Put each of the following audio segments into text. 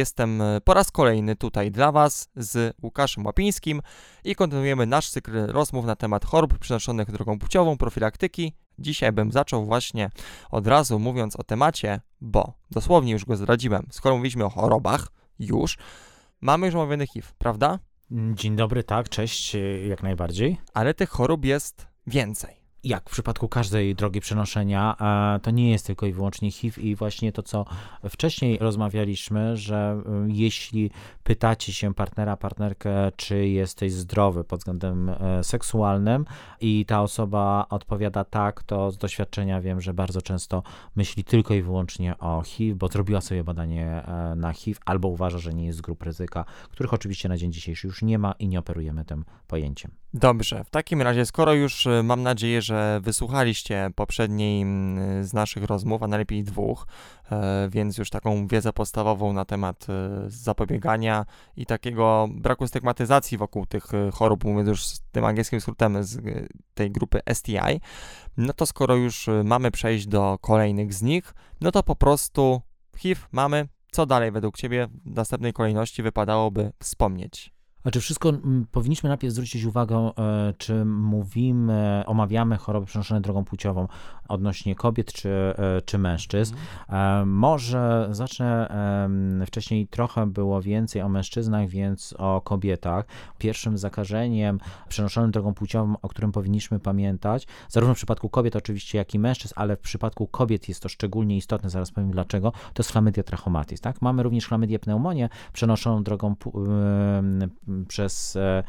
jestem e, po raz kolejny tutaj dla Was z Łukaszem Łapińskim i kontynuujemy nasz cykl rozmów na temat chorób przenoszonych drogą płciową, profilaktyki. Dzisiaj bym zaczął właśnie od razu mówiąc o temacie, bo dosłownie już go zdradziłem. Skoro mówiliśmy o chorobach, już mamy już omawiany HIV, prawda? Dzień dobry, tak, cześć, jak najbardziej. Ale tych chorób jest więcej jak w przypadku każdej drogi przenoszenia, to nie jest tylko i wyłącznie HIV i właśnie to, co wcześniej rozmawialiśmy, że y, jeśli pytacie się partnera, partnerkę, czy jesteś zdrowy pod względem e, seksualnym i ta osoba odpowiada tak, to z doświadczenia wiem, że bardzo często myśli tylko i wyłącznie o HIV, bo zrobiła sobie badanie e, na HIV albo uważa, że nie jest z grup ryzyka, których oczywiście na dzień dzisiejszy już nie ma i nie operujemy tym pojęciem. Dobrze, w takim razie, skoro już y, mam nadzieję, że wysłuchaliście poprzedniej mm, z naszych rozmów, a najlepiej dwóch, e, więc już taką wiedzę podstawową na temat y, zapobiegania i takiego braku stygmatyzacji wokół tych y, chorób, mówiąc już tym angielskim skrótem z tej grupy STI, no to skoro już mamy przejść do kolejnych z nich, no to po prostu HIV mamy. Co dalej według Ciebie w następnej kolejności wypadałoby wspomnieć? Znaczy wszystko mm, powinniśmy najpierw zwrócić uwagę, e, czy mówimy, omawiamy choroby przenoszone drogą płciową odnośnie kobiet czy, e, czy mężczyzn. Mhm. E, może zacznę wcześniej trochę było więcej o mężczyznach, więc o kobietach. Pierwszym zakażeniem przenoszonym drogą płciową, o którym powinniśmy pamiętać, zarówno w przypadku kobiet oczywiście, jak i mężczyzn, ale w przypadku kobiet jest to szczególnie istotne, zaraz powiem dlaczego, to jest chlamydia trachomatis. Tak? Mamy również chlamydię pneumonię przenoszoną drogą przez e,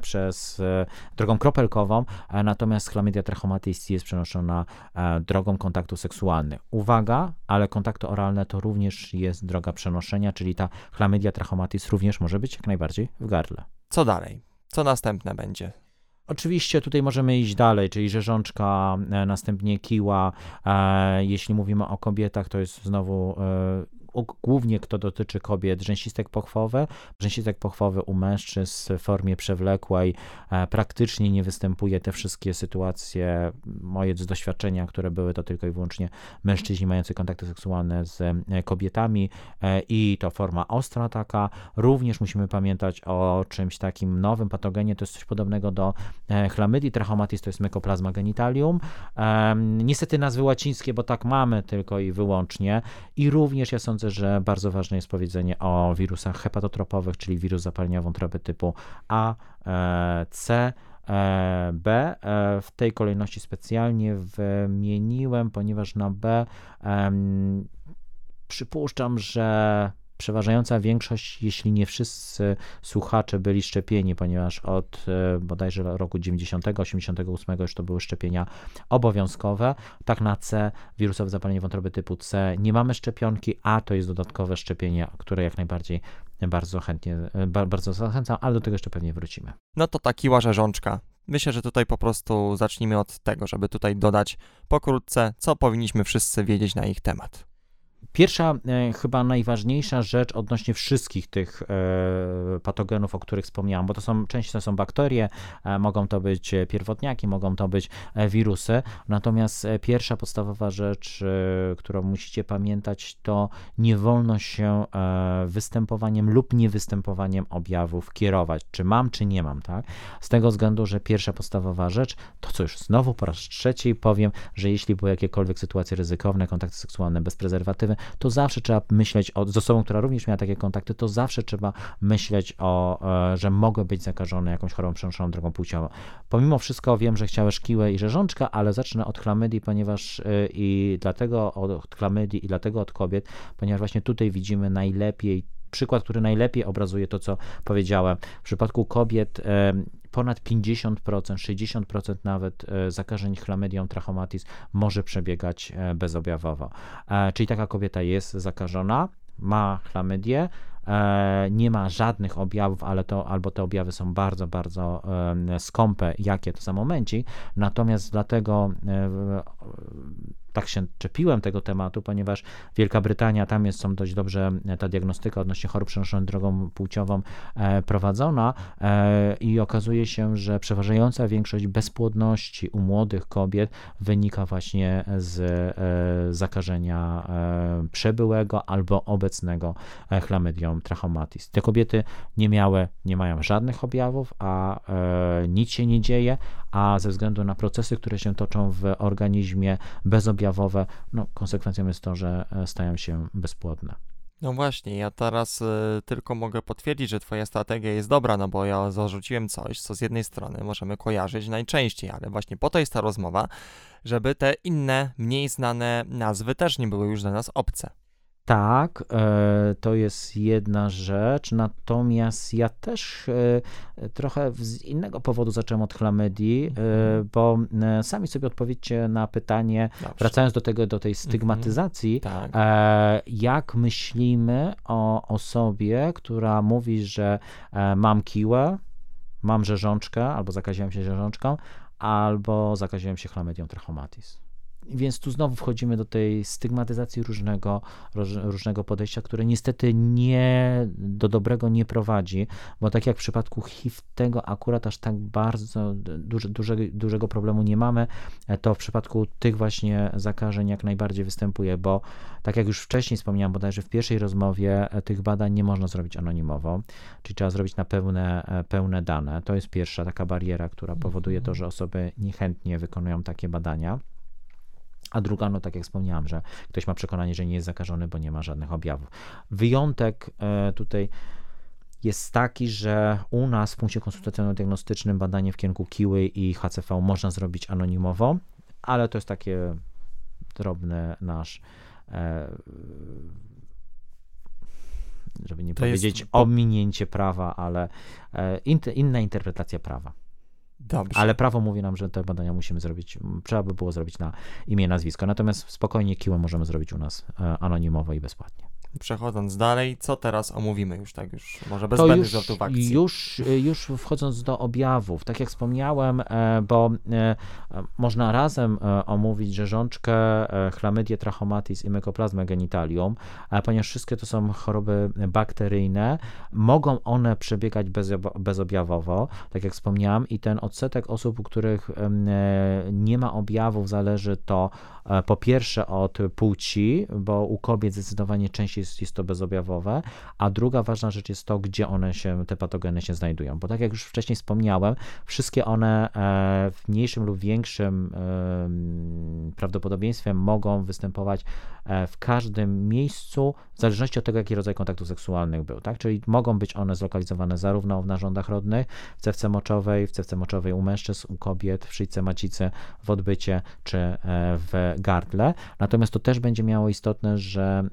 przez e, drogą kropelkową, natomiast chlamydia trachomatis jest przenoszona e, drogą kontaktu seksualnego. Uwaga, ale kontakty oralne to również jest droga przenoszenia, czyli ta chlamydia trachomatis również może być jak najbardziej w gardle. Co dalej? Co następne będzie? Oczywiście tutaj możemy iść dalej, czyli rzeżączka, następnie kiła. Jeśli mówimy o kobietach, to jest znowu głównie kto dotyczy kobiet, rzęsistek pochwowy. Rzęsistek pochwowy u mężczyzn w formie przewlekłej e, praktycznie nie występuje. Te wszystkie sytuacje, moje z doświadczenia, które były, to tylko i wyłącznie mężczyźni mający kontakty seksualne z e, kobietami e, i to forma ostra taka. Również musimy pamiętać o czymś takim nowym patogenie, to jest coś podobnego do chlamydii trachomatis, to jest mykoplazma genitalium. Niestety nazwy łacińskie, bo tak mamy tylko i wyłącznie i również ja sądzę, sądzę, że bardzo ważne jest powiedzenie o wirusach hepatotropowych, czyli wirus zapalenia wątroby typu A, e, C, e, B. E, w tej kolejności specjalnie wymieniłem, ponieważ na B przypuszczam, że przeważająca większość, jeśli nie wszyscy słuchacze byli szczepieni, ponieważ od e, bodajże roku 90, 88 już to były szczepienia obowiązkowe. Tak na C, wirusowe zapalenie wątroby typu C nie mamy szczepionki, a to jest dodatkowe szczepienie, które jak najbardziej bardzo chętnie, e, bardzo zachęcam, ale do tego jeszcze pewnie wrócimy. No to taki rzeżączka. Myślę, że tutaj po prostu zacznijmy od tego, żeby tutaj dodać pokrótce, co powinniśmy wszyscy wiedzieć na ich temat. Pierwsza, e, chyba najważniejsza rzecz odnośnie wszystkich tych e, patogenów, o których wspomniałem, bo to są częściej to są bakterie, e, mogą to być pierwotniaki, mogą to być wirusy. Natomiast pierwsza podstawowa rzecz, którą musicie pamiętać, to nie wolno się występowaniem lub niewystępowaniem objawów kierować, czy mam, czy nie mam, tak? Z tego względu, że pierwsza podstawowa rzecz, to co już znowu po raz trzeci powiem, że jeśli były jakiekolwiek sytuacje ryzykowne, kontakty seksualne bez prezerwatywy, to zawsze trzeba myśleć o, z osobą, która również miała takie kontakty, to zawsze trzeba myśleć o, e, że mogę być zakażony jakąś chorobą przenoszoną drogą płciową. Pomimo wszystko wiem, że chciałeś kiłę i rzeżączka, ale zacznę od chlamydii, ponieważ e, i dlatego od chlamydii i dlatego od kobiet, ponieważ właśnie tutaj widzimy najlepiej przykład, który najlepiej obrazuje to, co powiedziałem. W przypadku kobiet ponad 50%, 60% nawet e, zakażeń chlamydią trachomatis może przebiegać e, bezobjawowo. E, czyli taka kobieta jest zakażona, ma chlamydię, nie ma żadnych objawów, ale to albo te objawy są bardzo, bardzo skąpe, jakie to za momenci. Natomiast dlatego tak się czepiłem tego tematu, ponieważ Wielka Brytania, tam jest są dość dobrze ta diagnostyka odnośnie chorób przenoszonych drogą płciową prowadzona i okazuje się, że przeważająca większość bezpłodności u młodych kobiet wynika właśnie z zakażenia przebyłego albo obecnego chlamydią trachomatis. Te kobiety nie miały, nie mają żadnych objawów, a e, nic się nie dzieje, a ze względu na procesy, które się toczą w organizmie bezobjawowe, no, konsekwencją jest to, że e, stają się bezpłodne. No właśnie, ja teraz y, tylko mogę potwierdzić, że Twoja strategia jest dobra, no bo ja zarzuciłem coś, co z jednej strony możemy kojarzyć najczęściej, ale właśnie po to jest ta rozmowa, żeby te inne, mniej znane nazwy też nie były już dla nas obce. Tak, e, to jest jedna rzecz, natomiast ja też e, trochę z innego powodu zacząłem od chlamydii, e, mhm. bo sami sobie odpowiedzcie na pytanie, Dobrze. wracając do tego, do tej mhm. stygmatyzacji, tak. jak myślimy o osobie, która mówi, że mam kiłę, mam rzeżączkę, albo zakaziłem się rzeżączką, albo zakaziłem się chlamydią trachomatis. Więc tu znowu wchodzimy do tej stygmatyzacji różnego, różnego podejścia, które niestety nie do dobrego nie prowadzi, bo tak jak w przypadku HIV, tego akurat aż tak bardzo duże, dużego problemu nie mamy, to w przypadku tych właśnie zakażeń jak najbardziej występuje, bo tak jak już wcześniej wspomniałem, bodajże w pierwszej rozmowie, tych badań nie można zrobić anonimowo, czyli trzeba zrobić na pełne, pełne dane. To jest pierwsza taka bariera, która powoduje to, że osoby niechętnie wykonują takie badania. A druga, no tak jak wspomniałam, że ktoś ma przekonanie, że nie jest zakażony, bo nie ma żadnych objawów. Wyjątek e, tutaj jest taki, że u nas w punkcie konsultacyjno-diagnostycznym badanie w kierunku kiły i HCV można zrobić anonimowo, ale to jest takie drobne nasz e, żeby nie to powiedzieć jest... ominięcie prawa, ale e, inna interpretacja prawa. Dobrze. Ale prawo mówi nam, że te badania musimy zrobić, trzeba by było zrobić na imię nazwisko. Natomiast spokojnie kiłę możemy zrobić u nas e, anonimowo i bezpłatnie. Przechodząc dalej, co teraz omówimy już tak już, może bez zbędnych żartów akcji? Już, już wchodząc do objawów, tak jak wspomniałem, e, bo e, można razem e, omówić rzeżączkę, chlamydię trachomatis i mykoplazmę genitalium, ponieważ wszystkie to są choroby bakteryjne, mogą one przebiegać bezobjawowo, tak jak wspomniałem, i ten odsetek osób, u których nie ma objawów, zależy to po pierwsze od płci, bo u kobiet zdecydowanie częściej jest, jest to bezobjawowe, a druga ważna rzecz jest to, gdzie one się, te patogeny się znajdują, bo tak jak już wcześniej wspomniałem, wszystkie one e, w mniejszym lub większym prawdopodobieństwie mogą występować e, w każdym miejscu, w zależności od tego, jaki rodzaj kontaktów seksualnych był, tak? Czyli mogą być one zlokalizowane zarówno w narządach rodnych, w cewce moczowej, w cewce moczowej u mężczyzn, u kobiet, w szyjce macicy, w odbycie czy e, w gardle. Natomiast to też będzie miało istotne, że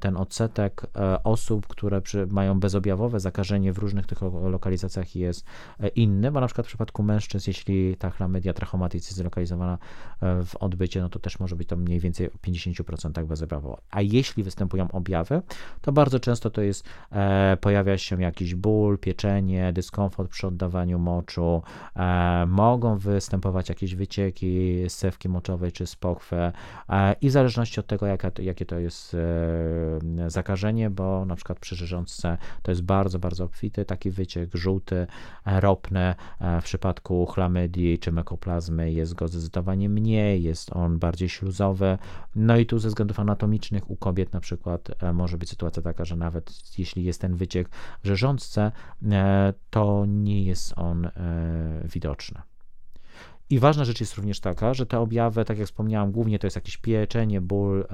ten odsetek odsetek e, osób, które przy, mają bezobjawowe zakażenie w różnych tych lokalizacjach jest e, inny, bo na przykład w przypadku mężczyzn, jeśli ta chlamydia trachomatis jest zlokalizowana e, w odbycie, no to też może być to mniej więcej w 50% bezobjawowo. A jeśli występują objawy, to bardzo często to jest, pojawia się jakiś ból, pieczenie, dyskomfort przy oddawaniu moczu, mogą występować jakieś wycieki z cewki moczowej czy z pochwy i w zależności od tego, jaka, jakie to jest zakażenie, bo na przykład przy rzeżączce to jest bardzo, bardzo obfity taki wyciek żółty, ropny. W przypadku chlamydii czy mekoplazmy jest go zdecydowanie mniej, jest on bardziej śluzowy. No i tu ze względów anatomicznych u kobiet na przykład e, może być sytuacja taka, że nawet jeśli jest ten wyciek w rzeżączce, e, to nie jest on e, widoczny. I ważna rzecz jest również taka, że te objawy, tak jak wspomniałam, głównie to jest jakieś pieczenie, ból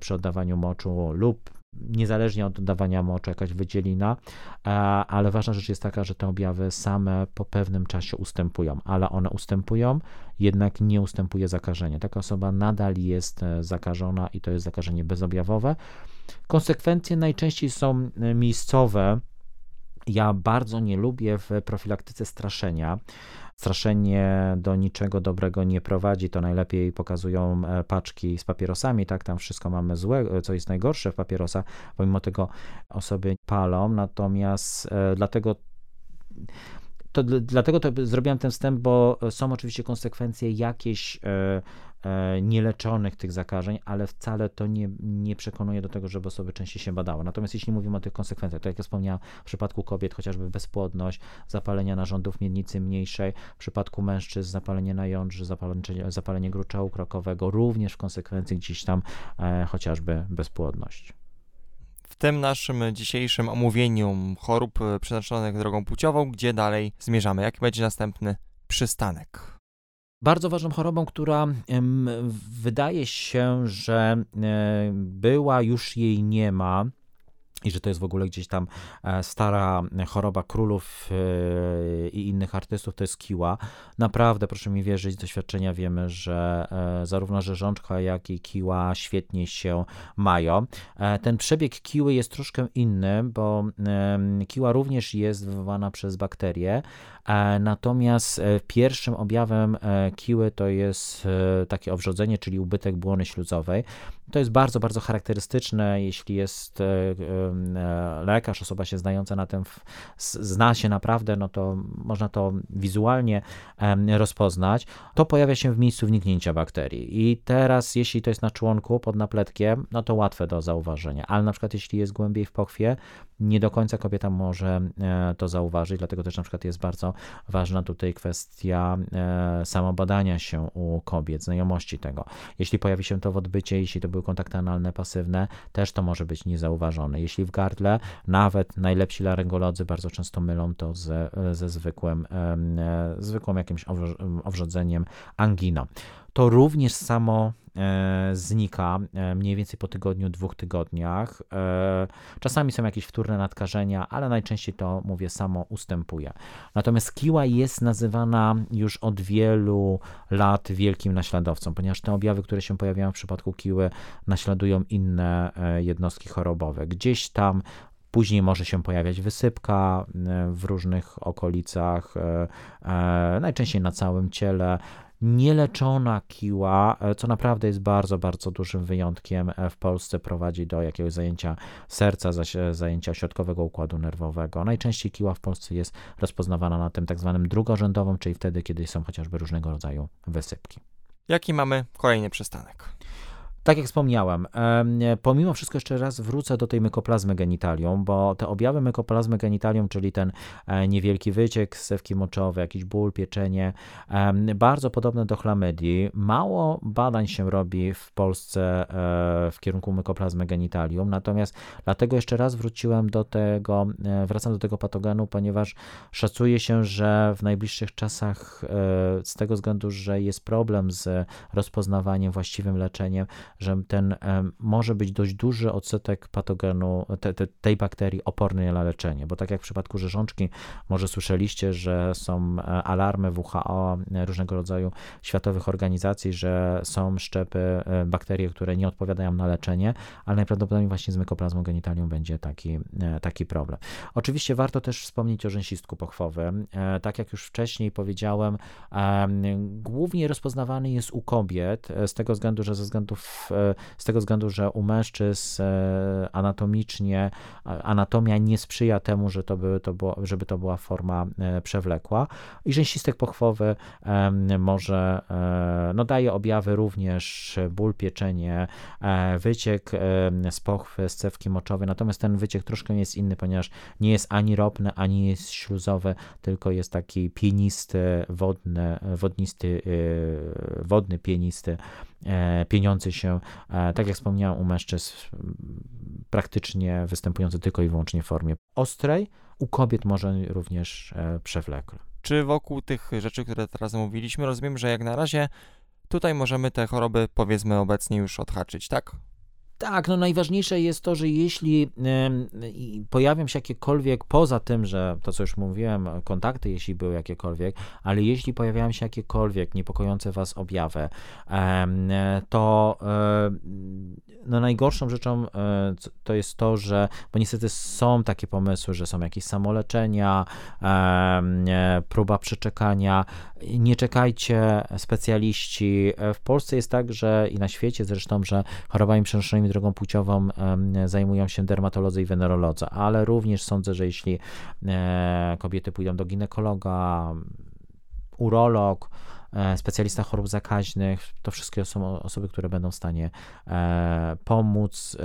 przy oddawaniu moczu lub niezależnie od oddawania moczu jakaś wydzielina, ale ważna rzecz jest taka, że te objawy same po pewnym czasie ustępują, ale one ustępują, jednak nie ustępuje zakażenie. Taka osoba nadal jest e, zakażona i to jest zakażenie bezobjawowe. Konsekwencje najczęściej są e, miejscowe. Ja bardzo nie lubię w profilaktyce straszenia. Straszenie do niczego dobrego nie prowadzi, to najlepiej pokazują e, paczki z papierosami, tak, tam wszystko mamy złe, co jest najgorsze w papierosach, pomimo tego osoby palą, natomiast e, dlatego to dlatego to zrobiłem ten wstęp, bo są oczywiście konsekwencje jakieś e, e, nieleczonych tych zakażeń, ale wcale to nie, nie przekonuje do tego, żeby osoby częściej się badały. Natomiast jeśli mówimy o tych konsekwencjach, to jak ja wspomniałem, w przypadku kobiet chociażby bezpłodność, zapalenia narządów miednicy mniejszej, w przypadku mężczyzn zapalenie na jądrze, zapalenie, zapalenie gruczołu krokowego, również w konsekwencji gdzieś tam e, chociażby bezpłodność. W tym naszym dzisiejszym omówieniu chorób e, przeznaczonych drogą płciową, gdzie dalej zmierzamy? Jaki będzie następny przystanek? Bardzo ważną chorobą, która wydaje się, że e, była, już jej nie ma, i że to jest w ogóle gdzieś tam e, stara choroba królów e, i innych artystów, to jest kiła. Naprawdę, proszę mi wierzyć, z doświadczenia wiemy, że zarówno rzeżączka, jak i kiła świetnie się mają. Ten przebieg kiły jest troszkę inny, bo kiła również jest wywołana przez bakterie, natomiast pierwszym objawem kiły to jest takie owrzodzenie, czyli ubytek błony śluzowej. To jest bardzo, bardzo charakterystyczne, jeśli jest e, e, lekarz, osoba się znająca na tym, zna się naprawdę, no to można to wizualnie rozpoznać. To pojawia się w miejscu wniknięcia bakterii. I teraz, jeśli to jest na członku, pod napletkiem, no to łatwe do zauważenia. Ale na przykład, jeśli jest głębiej w pochwie, nie do końca kobieta może e, to zauważyć, dlatego też na przykład jest bardzo ważna tutaj kwestia samobadania się u kobiet, znajomości tego. Jeśli pojawi się to w odbycie, jeśli to były kontakty analne pasywne, też to może być niezauważone. Jeśli w gardle, nawet najlepsi laryngolodzy bardzo często mylą to ze, ze zwykłym, e, zwykłym jakimś owrzodzeniem angino to również samo e, znika e, mniej więcej po tygodniu, dwóch tygodniach. E, czasami są jakieś wtórne nadkażenia, ale najczęściej to, mówię, samo ustępuje. Natomiast kiła jest nazywana już od wielu lat wielkim naśladowcą, ponieważ te objawy, które się pojawiają w przypadku kiły, naśladują inne jednostki chorobowe. Gdzieś tam Później może się pojawiać wysypka w różnych okolicach, najczęściej na całym ciele nieleczona kiła, e, co naprawdę jest bardzo, bardzo dużym wyjątkiem e, w Polsce, prowadzi do jakiegoś zajęcia serca, zajęcia ośrodkowego układu nerwowego. Najczęściej kiła w Polsce jest rozpoznawana na tym tak zwanym drugorzędowym, czyli wtedy, kiedy są chociażby różnego rodzaju wysypki. Jaki mamy kolejny przystanek? Tak jak wspomniałem, pomimo wszystko jeszcze raz wrócę do tej mykoplazmy genitalium, bo te objawy mykoplazmy genitalium, czyli ten e, niewielki wyciek z sewki moczowej, jakiś ból, pieczenie, bardzo podobne do chlamydii. Mało badań się robi w Polsce e, w kierunku mykoplazmy genitalium, natomiast dlatego jeszcze raz wróciłem do tego, e, wracam do tego patogenu, ponieważ szacuje się, że w najbliższych czasach z tego względu, że jest problem z rozpoznawaniem, właściwym leczeniem, że ten może być dość duży odsetek patogenu, te, te, tej bakterii oporny na leczenie, bo tak jak w przypadku rzeżączki, może słyszeliście, że są e, alarmy WHO, e, różnego rodzaju światowych organizacji, że są szczepy, e, bakterie, które nie odpowiadają na leczenie, ale najprawdopodobniej właśnie z mykoplazmą genitalium będzie taki, taki problem. Oczywiście warto też wspomnieć o rzęsistku pochwowym. Tak jak już wcześniej powiedziałem, głównie rozpoznawany jest u kobiet, z tego względu, że ze względów E, z tego względu, że u mężczyzn e, anatomicznie anatomia nie sprzyja temu, że to by, to było, żeby to była forma e, przewlekła. I rzęsistek pochwowy może, no daje objawy również ból, pieczenie, wyciek z pochwy, z cewki moczowej, natomiast ten wyciek troszkę jest inny, ponieważ nie jest ani ropny, ani jest śluzowy, tylko jest taki pienisty, wodny, wodnisty, wodny, pienisty, E, pieniądze się, e, tak jak wspomniałem, u mężczyzn praktycznie występujące tylko i wyłącznie w formie ostrej, u kobiet może również e, przewlekle. Czy wokół tych rzeczy, które teraz mówiliśmy, rozumiem, że jak na razie tutaj możemy te choroby, powiedzmy, obecnie już odhaczyć, tak? Tak, no najważniejsze jest to, że jeśli y, pojawią się jakiekolwiek, poza tym, że to co już mówiłem, kontakty, jeśli były jakiekolwiek, ale jeśli pojawiają się jakiekolwiek niepokojące Was objawy, y, to y, no najgorszą rzeczą e, to jest to, że, bo niestety są takie pomysły, że są jakieś samoleczenia, próba przeczekania. Nie czekajcie, specjaliści. W Polsce jest tak, że i na świecie zresztą, że chorobami przenoszonymi drogą płciową zajmują się dermatolodzy i wenerolodzy, ale również sądzę, że jeśli e, kobiety pójdą do ginekologa, urolog, specjalista chorób zakaźnych, to wszystkie są osoby, które będą w stanie pomóc.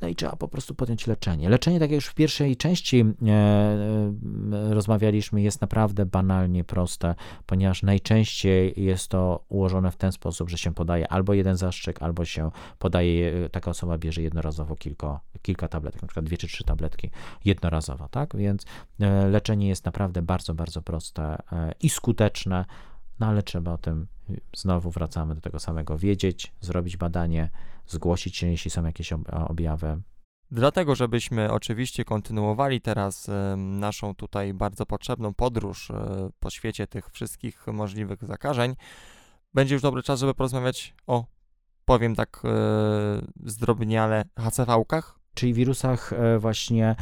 No i trzeba po prostu podjąć leczenie. Leczenie, tak jak już w pierwszej części e, e, rozmawialiśmy, jest naprawdę banalnie proste, ponieważ najczęściej jest to ułożone w ten sposób, że się podaje albo jeden zastrzyk, albo się podaje, taka osoba bierze jednorazowo kilka, kilka tabletek, na przykład dwie czy trzy tabletki jednorazowo, tak? Więc e, leczenie jest naprawdę bardzo, bardzo proste i skuteczne, no ale trzeba o tym, znowu wracamy do tego samego, wiedzieć, zrobić badanie, zgłosić się, jeśli są jakieś objawy. Dlatego, żebyśmy oczywiście kontynuowali teraz naszą tutaj bardzo potrzebną podróż e, po świecie tych wszystkich możliwych zakażeń, będzie już dobry czas, żeby porozmawiać o, powiem tak e, zdrobniale, HCV-kach, czyli wirusach e, właśnie,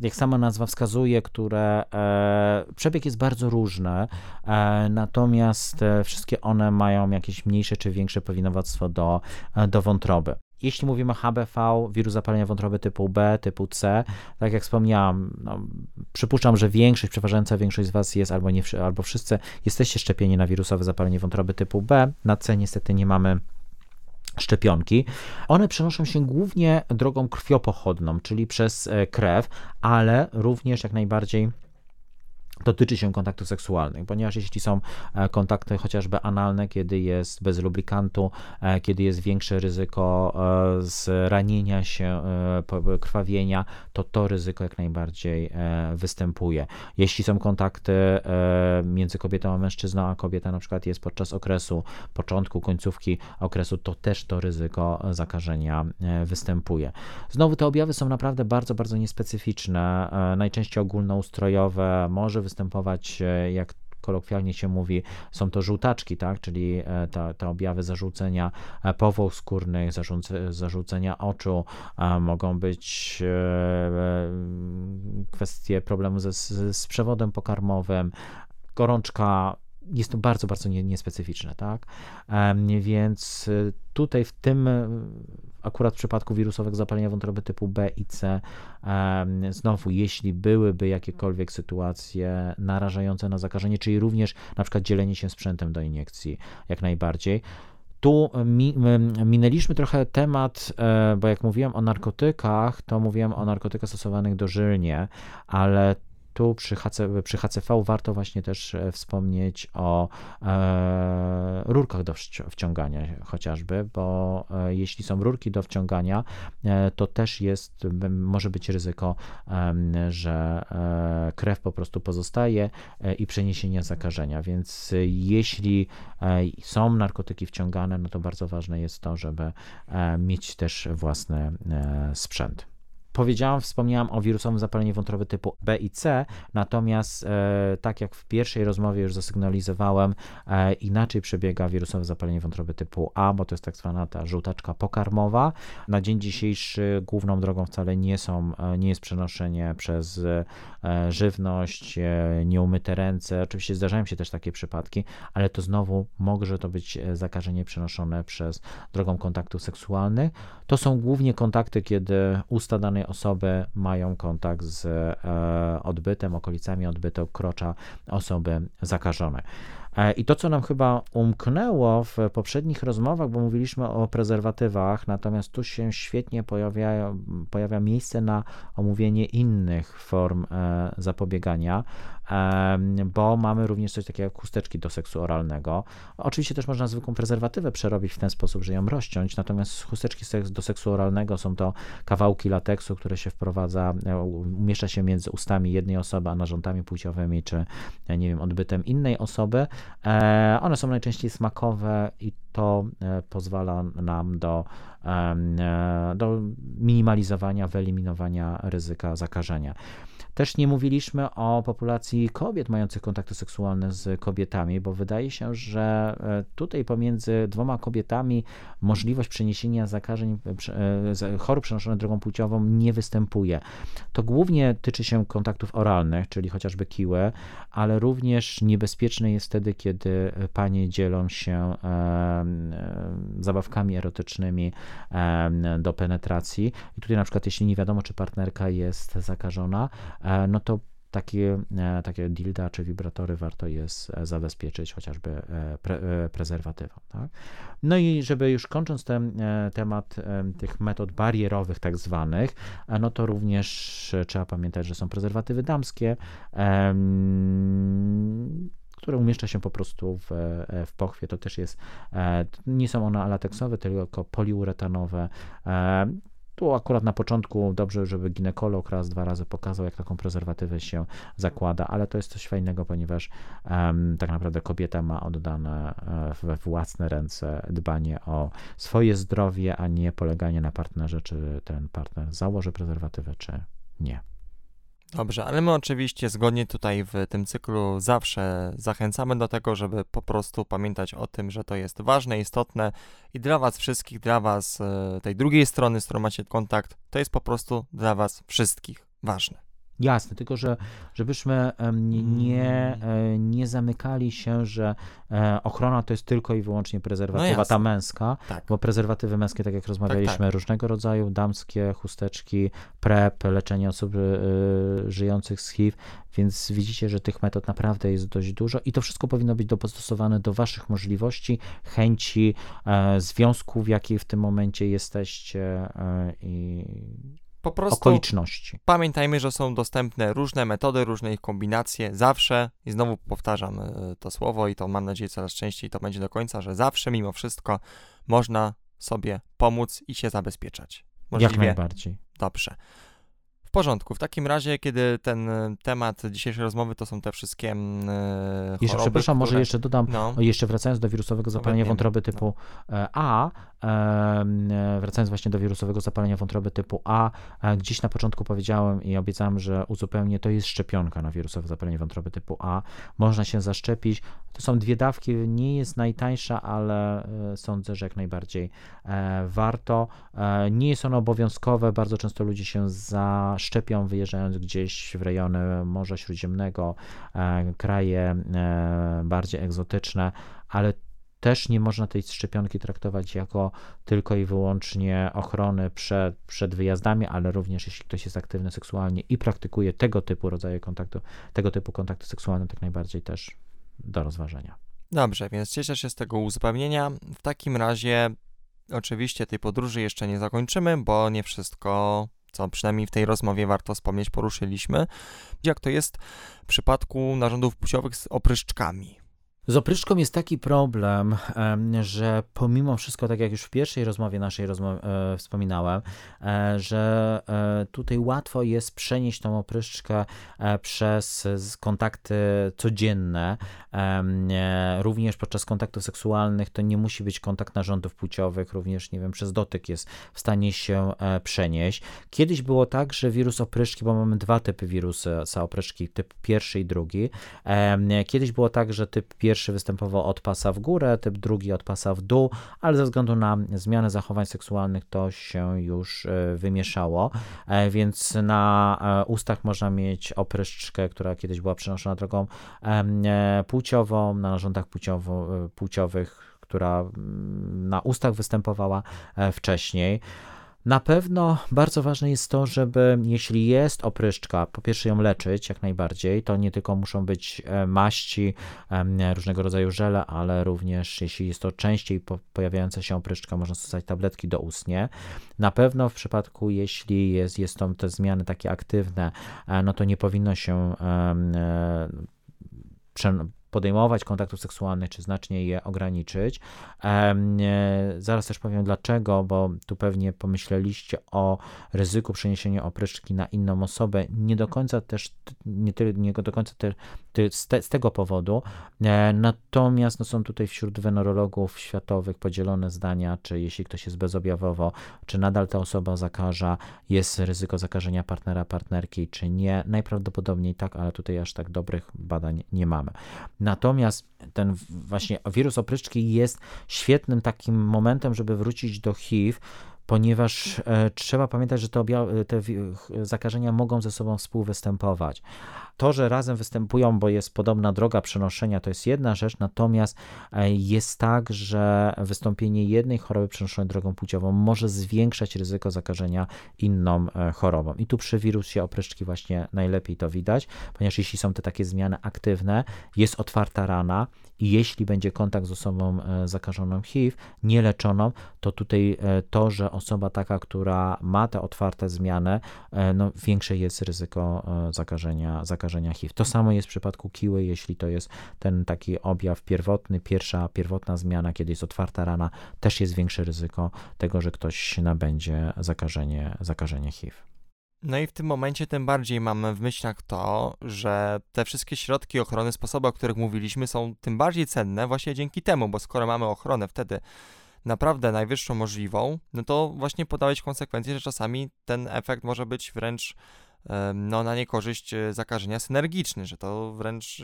jak sama nazwa wskazuje, które e, przebieg jest bardzo różny, e, natomiast wszystkie one mają jakieś mniejsze czy większe powinowactwo do, do wątroby. Jeśli mówimy o HBV, wirus zapalenia wątroby typu B, typu C, tak jak wspomniałam, no, przypuszczam, że większość, przeważająca większość z Was jest albo, nie, albo wszyscy jesteście szczepieni na wirusowe zapalenie wątroby typu B. Na C niestety nie mamy szczepionki. One przenoszą się głównie drogą krwiopochodną, czyli przez e, krew, ale również jak najbardziej dotyczy się kontaktów seksualnych, ponieważ jeśli są e, kontakty chociażby analne, kiedy jest bez lubrikantu, e, kiedy jest większe ryzyko e, zranienia się, krwawienia, to to ryzyko jak najbardziej występuje. Jeśli są kontakty między kobietą a mężczyzną, a kobieta na przykład jest podczas okresu, początku, końcówki okresu, to też to ryzyko zakażenia występuje. Znowu te objawy są naprawdę bardzo, bardzo niespecyficzne, najczęściej ogólnoustrojowe, może występować, e, jak kolokwialnie się mówi, są to żółtaczki, tak? czyli e, te, te objawy zarzucenia e, powłok skórnych, zarzucenia oczu, mogą być kwestie problemu ze, z przewodem pokarmowym, gorączka, jest to bardzo, bardzo niespecyficzne, tak? Więc tutaj w tym akurat w przypadku wirusowego zapalenia wątroby typu B i C, znowu, jeśli byłyby jakiekolwiek sytuacje narażające na zakażenie, czyli również na przykład dzielenie się sprzętem do iniekcji, jak najbardziej, tu mi, minęliśmy trochę temat, e, bo jak mówiłem o narkotykach, to mówiłem o narkotykach stosowanych dożylnie, ale tu przy, HC, przy HCV warto właśnie też e, wspomnieć o e, rurkach do wciągania chociażby, bo e, jeśli są rurki do wciągania, e, to też jest, może być ryzyko, że e, krew po prostu pozostaje e, i przeniesienie zakażenia, więc jeśli są narkotyki wciągane, no to bardzo ważne jest to, żeby mieć też własny sprzęt powiedziałam, wspomniałam o wirusowym zapaleniu wątroby typu B i C, natomiast e, tak jak w pierwszej rozmowie już zasygnalizowałem, e, inaczej przebiega wirusowe zapalenie wątroby typu A, bo to jest tak zwana ta żółtaczka pokarmowa. Na dzień dzisiejszy główną drogą wcale nie są, e, nie jest przenoszenie przez e, żywność, e, nieumyte ręce. Oczywiście zdarzają się też takie przypadki, ale to znowu może to być zakażenie przenoszone przez drogą kontaktów seksualnych. To są głównie kontakty, kiedy usta danej osoby mają kontakt z e, odbytem, okolicami odbytu krocza osoby zakażone. E, I to, co nam chyba umknęło w poprzednich rozmowach, bo mówiliśmy o prezerwatywach, natomiast tu się świetnie pojawia, pojawia miejsce na omówienie innych form e, zapobiegania, bo mamy również coś takiego jak chusteczki do seksu oralnego. Oczywiście też można zwykłą prezerwatywę przerobić w ten sposób, że ją rozciąć, natomiast chusteczki do seksu oralnego są to kawałki lateksu, które się wprowadza, e, umieszcza się między ustami jednej osoby, a narządami płciowymi, czy nie wiem, odbytem innej osoby. E, one są najczęściej smakowe i to e, pozwala nam do, do minimalizowania, wyeliminowania ryzyka zakażenia. Też nie mówiliśmy o populacji kobiet mających kontakty seksualne z kobietami, bo wydaje się, że e, tutaj pomiędzy dwoma kobietami możliwość przeniesienia zakażeń, e, chorób przenoszonych drogą płciową nie występuje. To głównie tyczy się kontaktów oralnych, czyli chociażby kiły, ale również niebezpieczne jest wtedy, kiedy panie dzielą się zabawkami erotycznymi do penetracji. I tutaj na przykład, jeśli nie wiadomo, czy partnerka jest zakażona, E, no to takie, e, takie dilda czy wibratory warto jest e, zabezpieczyć chociażby e, pre, prezerwatywą. Tak? No i żeby już kończąc ten temat tych metod barierowych tak zwanych, no to również trzeba pamiętać, że są prezerwatywy damskie, które umieszcza się po prostu w, w pochwie. To też jest, nie są one lateksowe, tylko poliuretanowe. Tu akurat na początku dobrze, żeby ginekolog raz, dwa razy pokazał, jak taką prezerwatywę się zakłada, ale to jest coś fajnego, ponieważ um, tak naprawdę kobieta ma oddane e, we własne ręce dbanie o swoje zdrowie, a nie poleganie na partnerze, czy ten partner założy prezerwatywę, czy nie. Dobrze, ale my oczywiście zgodnie tutaj w tym cyklu zawsze zachęcamy do tego, żeby po prostu pamiętać o tym, że to jest ważne, istotne i dla Was wszystkich, dla Was e, tej drugiej strony, z którą macie kontakt, to jest po prostu dla Was wszystkich ważne. Jasne, tylko że żebyśmy nie, nie, mm. nie zamykali się, że e, ochrona to jest tylko i wyłącznie prezerwatywa no ta męska, tak. bo prezerwatywy męskie, tak jak rozmawialiśmy, tak, tak. różnego rodzaju, damskie, chusteczki, PrEP, leczenie osób e, żyjących z HIV, więc widzicie, że tych metod naprawdę jest dość dużo i to wszystko powinno być dostosowane do waszych możliwości, chęci, e, związków, w jakiej w tym momencie jesteście i po prostu okoliczności. Pamiętajmy, że są dostępne różne metody, różne ich kombinacje, zawsze, i znowu powtarzam e, to słowo i to mam nadzieję coraz częściej to będzie do końca, że zawsze mimo wszystko można sobie pomóc i się zabezpieczać. Możliwie Jak najbardziej. Dobrze porządku. W takim razie, kiedy ten e, temat dzisiejszej rozmowy to są te wszystkie mm, e, choroby, Jeszcze, przepraszam, które... może jeszcze dodam, no. jeszcze wracając do wirusowego zapalenia wątroby typu no. A, wracając właśnie do wirusowego zapalenia wątroby typu A, gdzieś na początku powiedziałem i obiecałem, że uzupełnię, to jest szczepionka na wirusowe zapalenie wątroby typu A. Można się zaszczepić. To są dwie dawki, nie jest najtańsza, ale sądzę, że jak najbardziej warto. Nie jest ono obowiązkowe, bardzo często ludzie się za szczepią, wyjeżdżając gdzieś w rejony Morza Śródziemnego, e, kraje e, bardziej egzotyczne, ale też nie można tej szczepionki traktować jako tylko i wyłącznie ochrony przed, przed wyjazdami, ale również jeśli ktoś jest aktywny seksualnie i praktykuje tego typu rodzaje kontaktu, tego typu kontakty seksualne, tak najbardziej też do rozważenia. Dobrze, więc cieszę się z tego uzupełnienia. W takim razie oczywiście tej podróży jeszcze nie zakończymy, bo nie wszystko co przynajmniej w tej rozmowie warto wspomnieć, poruszyliśmy, jak to jest w przypadku narządów płciowych z opryszczkami. Z opryszką jest taki problem, że pomimo wszystko, tak jak już w pierwszej rozmowie naszej e, wspominałem, e, że e, tutaj łatwo jest przenieść tą opryszczkę przez kontakty codzienne. Również podczas kontaktów seksualnych to nie musi być kontakt narządów płciowych, również, nie wiem, przez dotyk jest w stanie się przenieść. Kiedyś było tak, że wirus opryszki, bo mamy dwa typy wirusa opryszki, typ pierwszy i drugi. Kiedyś było tak, że typ pierwszy pierwszy występował od pasa w górę, typ drugi od pasa w dół, ale ze względu na zmianę zachowań seksualnych to się już e, wymieszało, e, więc na e, ustach można mieć opryszczkę, która kiedyś była przenoszona drogą płciową, na narządach płciowo, płciowych, która mm, na ustach występowała wcześniej. Na pewno bardzo ważne jest to, żeby jeśli jest opryszczka, po pierwsze ją leczyć jak najbardziej. To nie tylko muszą być e, maści, różnego rodzaju żele, ale również jeśli jest to częściej pojawiająca się opryszczka, można stosować tabletki do ustnie. Na pewno w przypadku, jeśli jest, jest to te zmiany takie aktywne, e, no to nie powinno się e, podejmować kontaktów seksualnych, czy znacznie je ograniczyć. Zaraz też powiem dlaczego, bo tu pewnie pomyśleliście o ryzyku przeniesienia opryszczki na inną osobę. Nie do końca też, nie, nie do końca te, z, te, z, tego powodu. E, natomiast no, są tutaj wśród wenerologów światowych podzielone zdania, czy jeśli ktoś jest bezobjawowo, czy nadal ta osoba zakaża, jest ryzyko zakażenia partnera, partnerki, czy nie. Najprawdopodobniej tak, ale tutaj aż tak dobrych badań nie mamy. Natomiast ten właśnie wirus opryszczki jest świetnym takim momentem, żeby wrócić do HIV, ponieważ e, trzeba pamiętać, że te, te zakażenia mogą ze sobą współwystępować. To, że razem występują, bo jest podobna droga przenoszenia, to jest jedna rzecz, natomiast e, jest tak, że wystąpienie jednej choroby przenoszonej drogą płciową może zwiększać ryzyko zakażenia inną e, chorobą. I tu przy wirusie opryszczki właśnie najlepiej to widać, ponieważ jeśli są te takie zmiany aktywne, jest otwarta rana i jeśli będzie kontakt z osobą zakażoną HIV, nieleczoną, to tutaj to, że osoba taka, która ma te otwarte zmiany, no większe jest ryzyko zakażenia, zakażenia zakażenia HIV. To samo jest w przypadku kiły, jeśli to jest ten taki objaw pierwotny, pierwsza pierwotna zmiana, kiedy jest otwarta rana, też jest większe ryzyko tego, że ktoś nabędzie zakażenie, zakażenie HIV. No i w tym momencie tym bardziej mamy w myślach to, że te wszystkie środki ochrony, sposoby, o których mówiliśmy, są tym bardziej cenne właśnie dzięki temu, bo skoro mamy ochronę wtedy naprawdę najwyższą możliwą, no to właśnie podałeś konsekwencje, że czasami ten efekt może być wręcz no, na niekorzyść e, zakażenia synergiczny, że to wręcz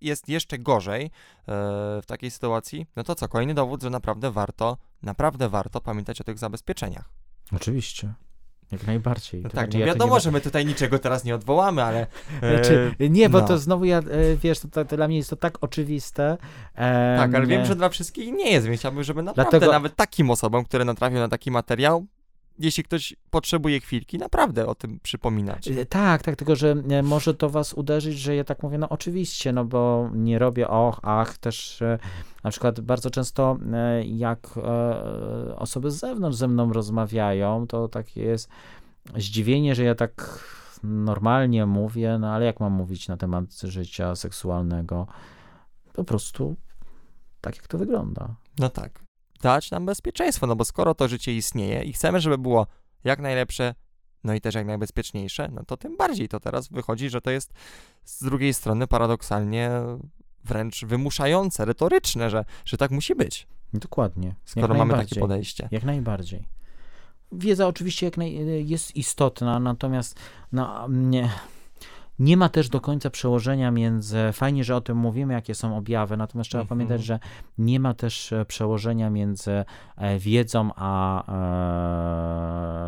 jest jeszcze gorzej e, w takiej sytuacji, no to co, kolejny dowód, że naprawdę warto, naprawdę warto pamiętać o tych zabezpieczeniach. Oczywiście. Jak najbardziej. No tak, no ja wiadomo, ma... że my tutaj niczego teraz nie odwołamy, ale. Znaczy, nie, bo no. to znowu ja, wiesz, to, to, dla mnie jest to tak oczywiste. tak, ale wiem, że dla wszystkich nie jest, więc chciałbym, żeby naprawdę Dlatego... nawet takim osobom, które natrafią na taki materiał, jeśli ktoś potrzebuje chwilki, naprawdę o tym przypominać. E, tak, tak, tylko że e, może to was uderzyć, że ja tak mówię, no oczywiście, no bo nie robię och, ach, też e, na przykład bardzo często jak osoby z zewnątrz ze mną rozmawiają, to takie jest zdziwienie, że ja tak normalnie mówię, no ale jak mam mówić na temat życia seksualnego? Po prostu tak, jak to wygląda. No tak dać nam bezpieczeństwo, no bo skoro to życie istnieje i chcemy, żeby było jak najlepsze, no i też jak najbezpieczniejsze, no to tym bardziej to teraz wychodzi, że to jest z drugiej strony paradoksalnie wręcz wymuszające, retoryczne, że, że tak musi być. Dokładnie. Skoro mamy takie podejście. Jak najbardziej. Wiedza oczywiście jak naj, jest istotna, natomiast no, nie, nie ma też do końca przełożenia między, fajnie, że o tym mówimy, jakie są objawy, natomiast trzeba mhm. pamiętać, że nie ma też e, przełożenia między e, wiedzą a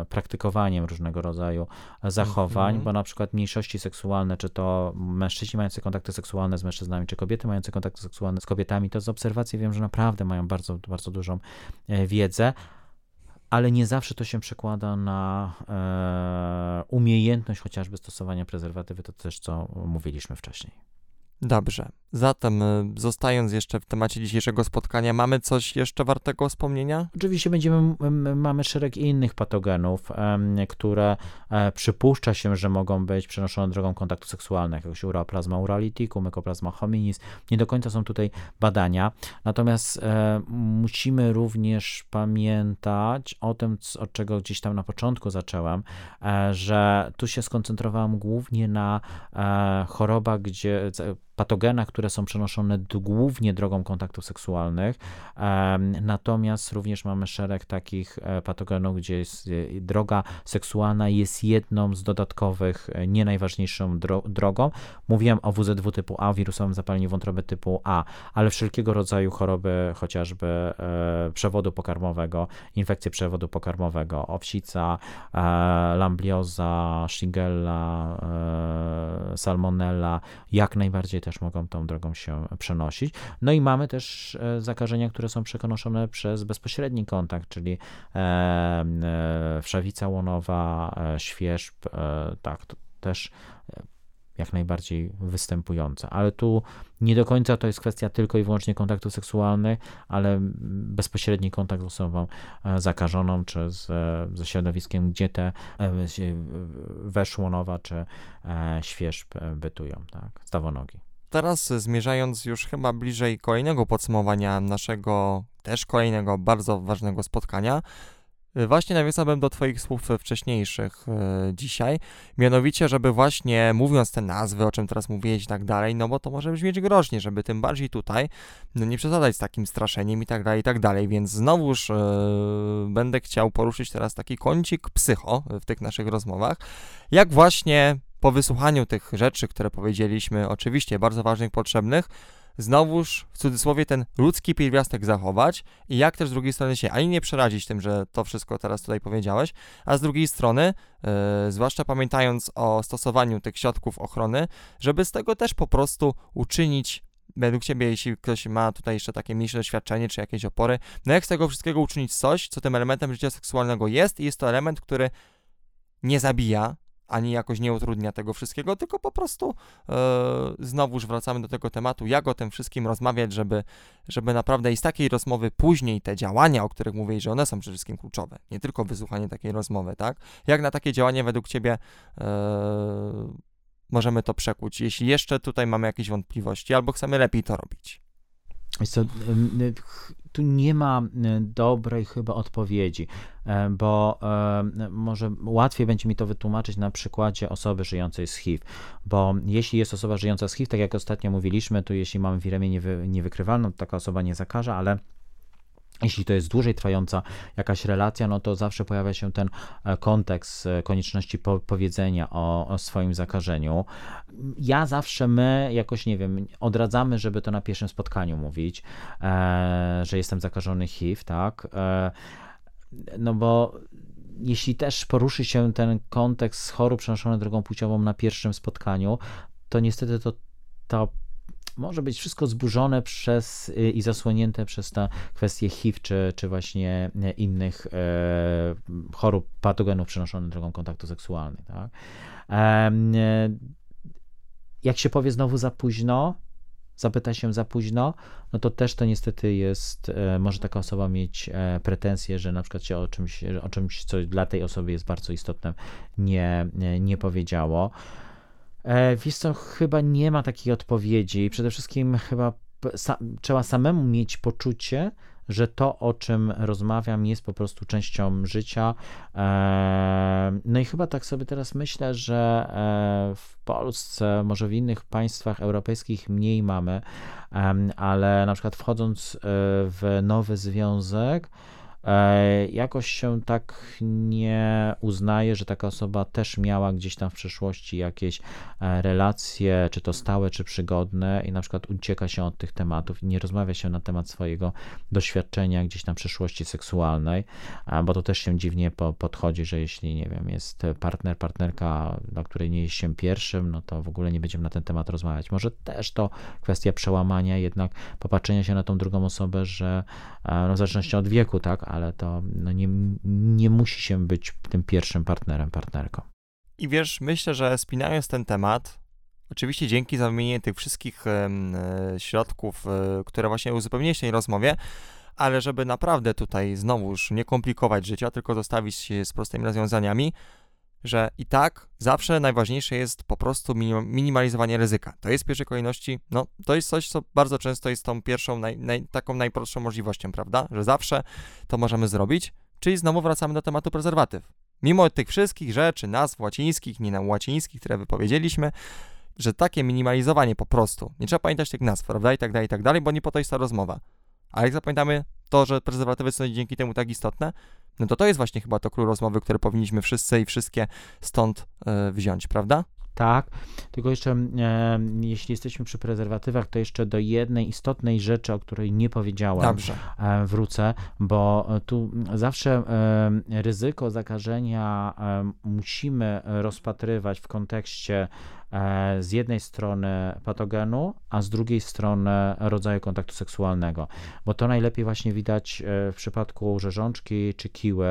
e, praktykowaniem różnego rodzaju zachowań, mhm. bo na przykład mniejszości seksualne, czy to mężczyźni mający kontakty seksualne z mężczyznami, czy kobiety mające kontakty seksualne z kobietami, to z obserwacji wiem, że naprawdę mają bardzo, bardzo dużą wiedzę, ale nie zawsze to się przekłada na e, umiejętność chociażby stosowania prezerwatywy, to też co mówiliśmy wcześniej. Dobrze. Zatem, y, zostając jeszcze w temacie dzisiejszego spotkania, mamy coś jeszcze wartego wspomnienia? Oczywiście będziemy, mamy szereg innych patogenów, które e, przypuszcza się, że mogą być przenoszone drogą kontaktu seksualnego, jak uroplazma uraliticum, mykoplazma hominis. Nie do końca są tutaj badania, natomiast e, musimy również pamiętać o tym, od czego gdzieś tam na początku zacząłem, e, że tu się skoncentrowałem głównie na chorobach, gdzie patogenach, które są przenoszone głównie drogą kontaktów seksualnych. Natomiast również mamy szereg takich e, patogenów, gdzie jest, e, droga seksualna jest jedną z dodatkowych, e, nie najważniejszą dro drogą. Mówiłem o WZW typu A, wirusowym zapaleniu wątroby typu A, ale wszelkiego rodzaju choroby, chociażby przewodu pokarmowego, infekcje przewodu pokarmowego, owsica, lamblioza, shigella, salmonella, jak najbardziej też mogą tą drogą się przenosić. No i mamy też e, zakażenia, które są przenoszone przez bezpośredni kontakt, czyli e, e, wszawica łonowa, świerzb, tak, to też jak najbardziej występujące. Ale tu nie do końca to jest kwestia tylko i wyłącznie kontaktu seksualnych, ale bezpośredni kontakt z osobą zakażoną, czy z, ze środowiskiem, gdzie te weszłonowa, czy świeżb bytują, tak, stawonogi. Teraz zmierzając już chyba bliżej kolejnego podsumowania naszego też kolejnego bardzo ważnego spotkania, y, Właśnie nawiązałbym do Twoich słów wcześniejszych yy, dzisiaj, mianowicie, żeby właśnie mówiąc te nazwy, o czym teraz mówiłeś i tak dalej, no bo to może brzmieć groźnie, żeby tym bardziej tutaj no nie przesadzać z takim straszeniem i tak dalej, i tak dalej, więc znowuż yy, będę chciał poruszyć teraz taki kącik psycho w tych naszych rozmowach, jak właśnie po wysłuchaniu tych rzeczy, które powiedzieliśmy, oczywiście bardzo ważnych, potrzebnych, znowuż w cudzysłowie ten ludzki pierwiastek zachować i jak też z drugiej strony się ani nie przerazić tym, że to wszystko teraz tutaj powiedziałeś, a z drugiej strony, yy, zwłaszcza pamiętając o stosowaniu tych środków ochrony, żeby z tego też po prostu uczynić według Ciebie, jeśli ktoś ma tutaj jeszcze takie mniejsze doświadczenie czy jakieś opory, no jak z tego wszystkiego uczynić coś, co tym elementem życia seksualnego jest i jest to element, który nie zabija, ani jakoś nie utrudnia tego wszystkiego, tylko po prostu e, znowuż wracamy do tego tematu, jak o tym wszystkim rozmawiać, żeby, żeby naprawdę i z takiej rozmowy później te działania, o których mówię, że one są przede wszystkim kluczowe, nie tylko wysłuchanie takiej rozmowy, tak? Jak na takie działanie według Ciebie e, możemy to przekuć, jeśli jeszcze tutaj mamy jakieś wątpliwości, albo chcemy lepiej to robić? Co, tu nie ma dobrej chyba odpowiedzi, e, bo może łatwiej będzie mi to wytłumaczyć na przykładzie osoby żyjącej z HIV, bo jeśli jest osoba żyjąca z HIV, tak jak ostatnio mówiliśmy, to jeśli mamy wiremię niewy, niewykrywalną, taka osoba nie zakaże, ale jeśli to jest dłużej trwająca jakaś relacja, no to zawsze pojawia się ten e, kontekst e, konieczności po powiedzenia o, o, swoim zakażeniu. Ja zawsze my jakoś, nie wiem, odradzamy, żeby to na pierwszym spotkaniu mówić, e, że jestem zakażony HIV, tak? E, no bo jeśli też poruszy się ten kontekst chorób przenoszonych drogą płciową na pierwszym spotkaniu, to niestety to, to może być wszystko zburzone przez y, i zasłonięte przez ta kwestię HIV, czy, czy właśnie e, innych e, chorób, patogenów przenoszonych drogą kontaktu seksualnego. Tak? E, jak się powie znowu za późno, zapyta się za późno, no to też to niestety jest, e, może taka osoba mieć e, pretensje, że na przykład się o czymś, o czymś, co dla tej osoby jest bardzo istotne, nie, nie powiedziało. E, wiesz co, chyba nie ma takiej odpowiedzi. Przede wszystkim chyba sa trzeba samemu mieć poczucie, że to, o czym rozmawiam, jest po prostu częścią życia. E, no i chyba tak sobie teraz myślę, że e, w Polsce, może w innych państwach europejskich mniej mamy, ale na przykład wchodząc w nowy związek, E, jakoś się tak nie uznaje, że taka osoba też miała gdzieś tam w przeszłości jakieś e, relacje, czy to stałe, czy przygodne, i na przykład ucieka się od tych tematów i nie rozmawia się na temat swojego doświadczenia gdzieś tam przeszłości seksualnej, bo to też się dziwnie po, podchodzi, że jeśli, nie wiem, jest partner, partnerka, dla której nie jest się pierwszym, no to w ogóle nie będziemy na ten temat rozmawiać. Może też to kwestia przełamania, jednak popatrzenia się na tą drugą osobę, że e, no, w zależności od wieku, tak, ale to no nie, nie musi się być tym pierwszym partnerem, partnerką. I wiesz, myślę, że spinając ten temat, oczywiście dzięki za wymienienie tych wszystkich e, środków, e, które właśnie uzupełniłeś w tej rozmowie, ale żeby naprawdę tutaj znowuż nie komplikować życia, tylko zostawić się z prostymi rozwiązaniami, że i tak zawsze najważniejsze jest po prostu minimalizowanie ryzyka. To jest w pierwszej kolejności, no to jest coś, co bardzo często jest tą pierwszą, naj, naj, taką najprostszą możliwością, prawda? Że zawsze to możemy zrobić, czyli znowu wracamy do tematu prezerwatyw. Mimo tych wszystkich rzeczy, nazw łacińskich, nie łacińskich, które wypowiedzieliśmy, że takie minimalizowanie po prostu, nie trzeba pamiętać tych nazw, prawda, i tak dalej, i tak dalej, bo nie po to jest ta rozmowa. Ale jak zapamiętamy to, że prezerwatywy są dzięki temu tak istotne, no to to jest właśnie chyba to król rozmowy, które powinniśmy wszyscy i wszystkie stąd e, wziąć, prawda? Tak, tylko jeszcze e, jeśli jesteśmy przy prezerwatywach, to jeszcze do jednej istotnej rzeczy, o której nie powiedziałem, Dobrze. E, wrócę, bo tu zawsze e, ryzyko zakażenia e, musimy rozpatrywać w kontekście E, z jednej strony patogenu, a z drugiej strony rodzaju kontaktu seksualnego, bo to najlepiej właśnie widać e, w przypadku rzeżączki czy kiły,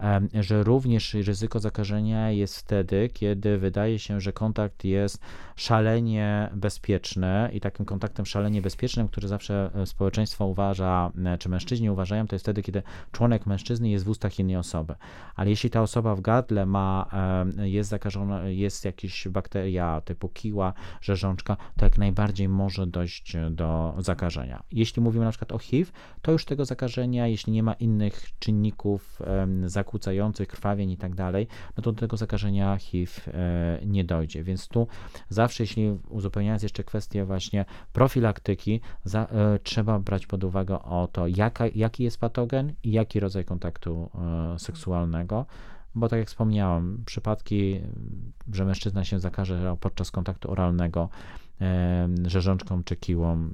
e, że również ryzyko zakażenia jest wtedy, kiedy wydaje się, że kontakt jest szalenie bezpieczny i takim kontaktem szalenie bezpiecznym, który zawsze społeczeństwo uważa, czy mężczyźni uważają, to jest wtedy, kiedy członek mężczyzny jest w ustach innej osoby. Ale jeśli ta osoba w gardle ma, jest zakażona, jest jakaś bakteria, typu kiła, rzeżączka, to jak najbardziej może dojść do zakażenia. Jeśli mówimy na przykład o HIV, to już tego zakażenia, jeśli nie ma innych czynników zakłócających krwawień i tak dalej, no to do tego zakażenia HIV e, nie dojdzie. Więc tu zawsze, jeśli uzupełniając jeszcze kwestię właśnie profilaktyki, za, e, trzeba brać pod uwagę o to, jaka, jaki jest patogen i jaki rodzaj kontaktu e, seksualnego bo tak jak wspomniałem, przypadki, że mężczyzna się zakaże podczas kontaktu oralnego rzeżączką czy kiłą,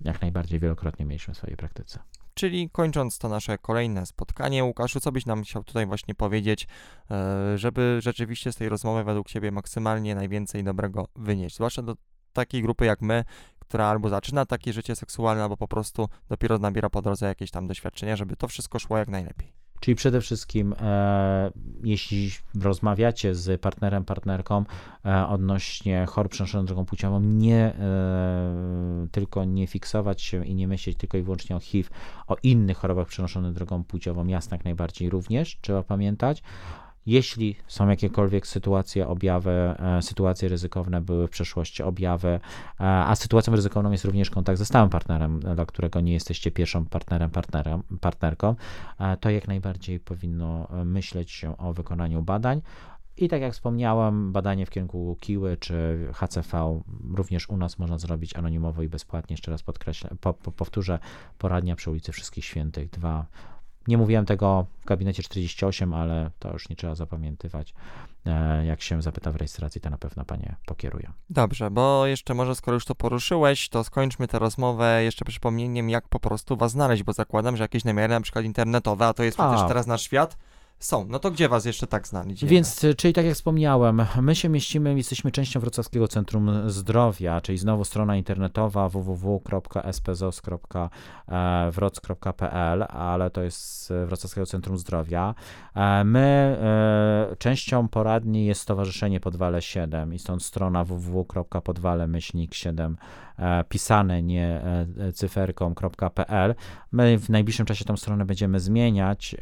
jak najbardziej wielokrotnie mieliśmy w swojej praktyce. Czyli kończąc to nasze kolejne spotkanie, Łukaszu, co byś nam chciał tutaj właśnie powiedzieć, e, żeby rzeczywiście z tej rozmowy według Ciebie maksymalnie najwięcej dobrego wynieść, zwłaszcza do takiej grupy jak my, która albo zaczyna takie życie seksualne, albo po prostu dopiero nabiera po drodze jakieś tam doświadczenia, żeby to wszystko szło jak najlepiej. Czyli przede wszystkim, e, jeśli rozmawiacie z partnerem, partnerką e, odnośnie chorób przenoszonych drogą płciową, nie e, tylko nie fiksować się i nie myśleć tylko i wyłącznie o HIV, o innych chorobach przenoszonych drogą płciową, jasne jak najbardziej również, trzeba pamiętać. Jeśli są jakiekolwiek sytuacje, objawy, e, sytuacje ryzykowne były w przeszłości objawy, e, a sytuacją ryzykowną jest również kontakt ze stałym partnerem, dla którego nie jesteście pierwszą partnerem, partnerem partnerką, e, to jak najbardziej powinno myśleć się o wykonaniu badań. I tak jak wspomniałem, badanie w kierunku Kiły czy HCV również u nas można zrobić anonimowo i bezpłatnie. Jeszcze raz podkreślę, po, po, powtórzę, poradnia przy ulicy Wszystkich Świętych 2 nie mówiłem tego w gabinecie 48, ale to już nie trzeba zapamiętywać. E, jak się zapyta w rejestracji, to na pewno panie pokierują. Dobrze, bo jeszcze może skoro już to poruszyłeś, to skończmy tę rozmowę jeszcze przypomnieniem, jak po prostu was znaleźć, bo zakładam, że jakieś namiary na przykład internetowe, a to jest przecież a. teraz nasz świat, są. No to gdzie was jeszcze tak znali? Więc, czyli tak jak wspomniałem, my się mieścimy, jesteśmy częścią Wrocławskiego Centrum Zdrowia, czyli znowu strona internetowa www.spzos.wroc.pl, ale to jest Wrocławskiego Centrum Zdrowia. E, my, e, częścią poradni jest Stowarzyszenie Podwale 7 i stąd strona www.podwale-7 e, pisane nie cyferką.pl. My w najbliższym czasie tą stronę będziemy zmieniać,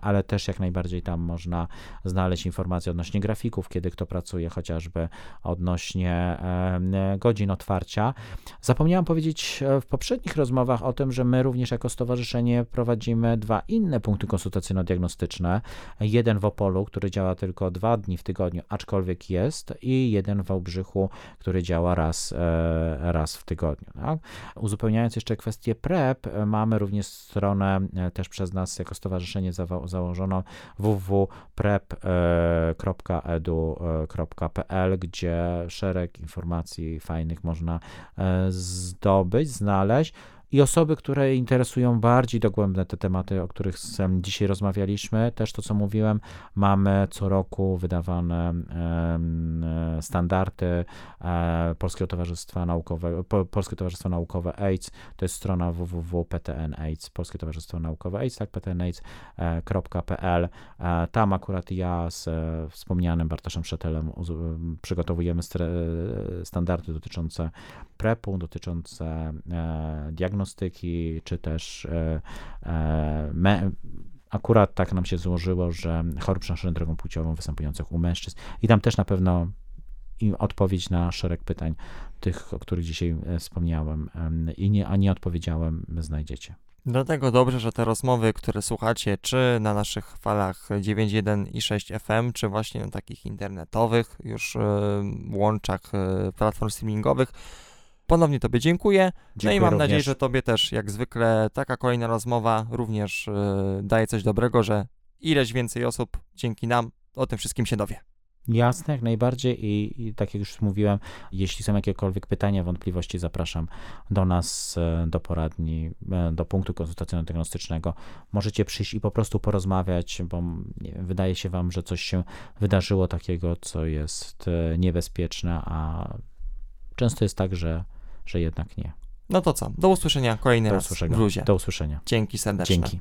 ale też jak najbardziej tam można znaleźć informacje odnośnie grafików, kiedy kto pracuje, chociażby odnośnie godzin otwarcia. Zapomniałam powiedzieć e, w poprzednich rozmowach o tym, że my również jako stowarzyszenie prowadzimy dwa inne punkty konsultacyjno-diagnostyczne. Jeden w Opolu, który działa tylko dwa dni w tygodniu, aczkolwiek jest, i jeden w Wałbrzychu, który działa raz, e, raz w tygodniu. Tak? Uzupełniając jeszcze kwestię PrEP, e, mamy również stronę też przez nas jako stowarzyszenie założoną www.prep.edu.pl, gdzie szereg informacji fajnych można e, zdobyć, znaleźć i osoby, które interesują bardziej dogłębne te tematy, o których dzisiaj rozmawialiśmy, też to, co mówiłem, mamy co roku wydawane standardy e, Polskiego Towarzystwa Naukowego, Polskie Towarzystwo Naukowe AIDS, to jest strona www.ptn.aids, Polskie Towarzystwo Naukowe AIDS, tak, ptnaids.pl. E, tam akurat ja z e, wspomnianym Bartoszem Szetelem przygotowujemy standardy dotyczące PrEP-u, dotyczące diagnostyki diagnostyki, czy też e, e, me, akurat tak nam się złożyło, że chorób przenoszonych drogą płciową występujących u mężczyzn i tam też na pewno odpowiedź na szereg pytań, tych, o których dzisiaj e, wspomniałem i nie, a nie odpowiedziałem, znajdziecie. Dlatego dobrze, że te rozmowy, które słuchacie, czy na naszych falach 9.1 i 6 FM, czy właśnie na takich internetowych już łączach platform streamingowych, Ponownie Tobie dziękuję. dziękuję no i mam również. nadzieję, że Tobie też, jak zwykle, taka kolejna rozmowa również yy, daje coś dobrego, że ileś więcej osób dzięki nam o tym wszystkim się dowie. Jasne, jak najbardziej I, I, tak jak już mówiłem, jeśli są jakiekolwiek pytania, wątpliwości, zapraszam do nas, e, do poradni, e, do punktu konsultacyjno-diagnostycznego. Możecie przyjść i po prostu porozmawiać, bo wiem, wydaje się Wam, że coś się wydarzyło takiego, co jest niebezpieczne, a często jest tak, że że jednak nie. No to co? Do usłyszenia kolejny do raz usłyszenia. w Bluzie. Do usłyszenia. Dzięki serdecznie. Dzięki.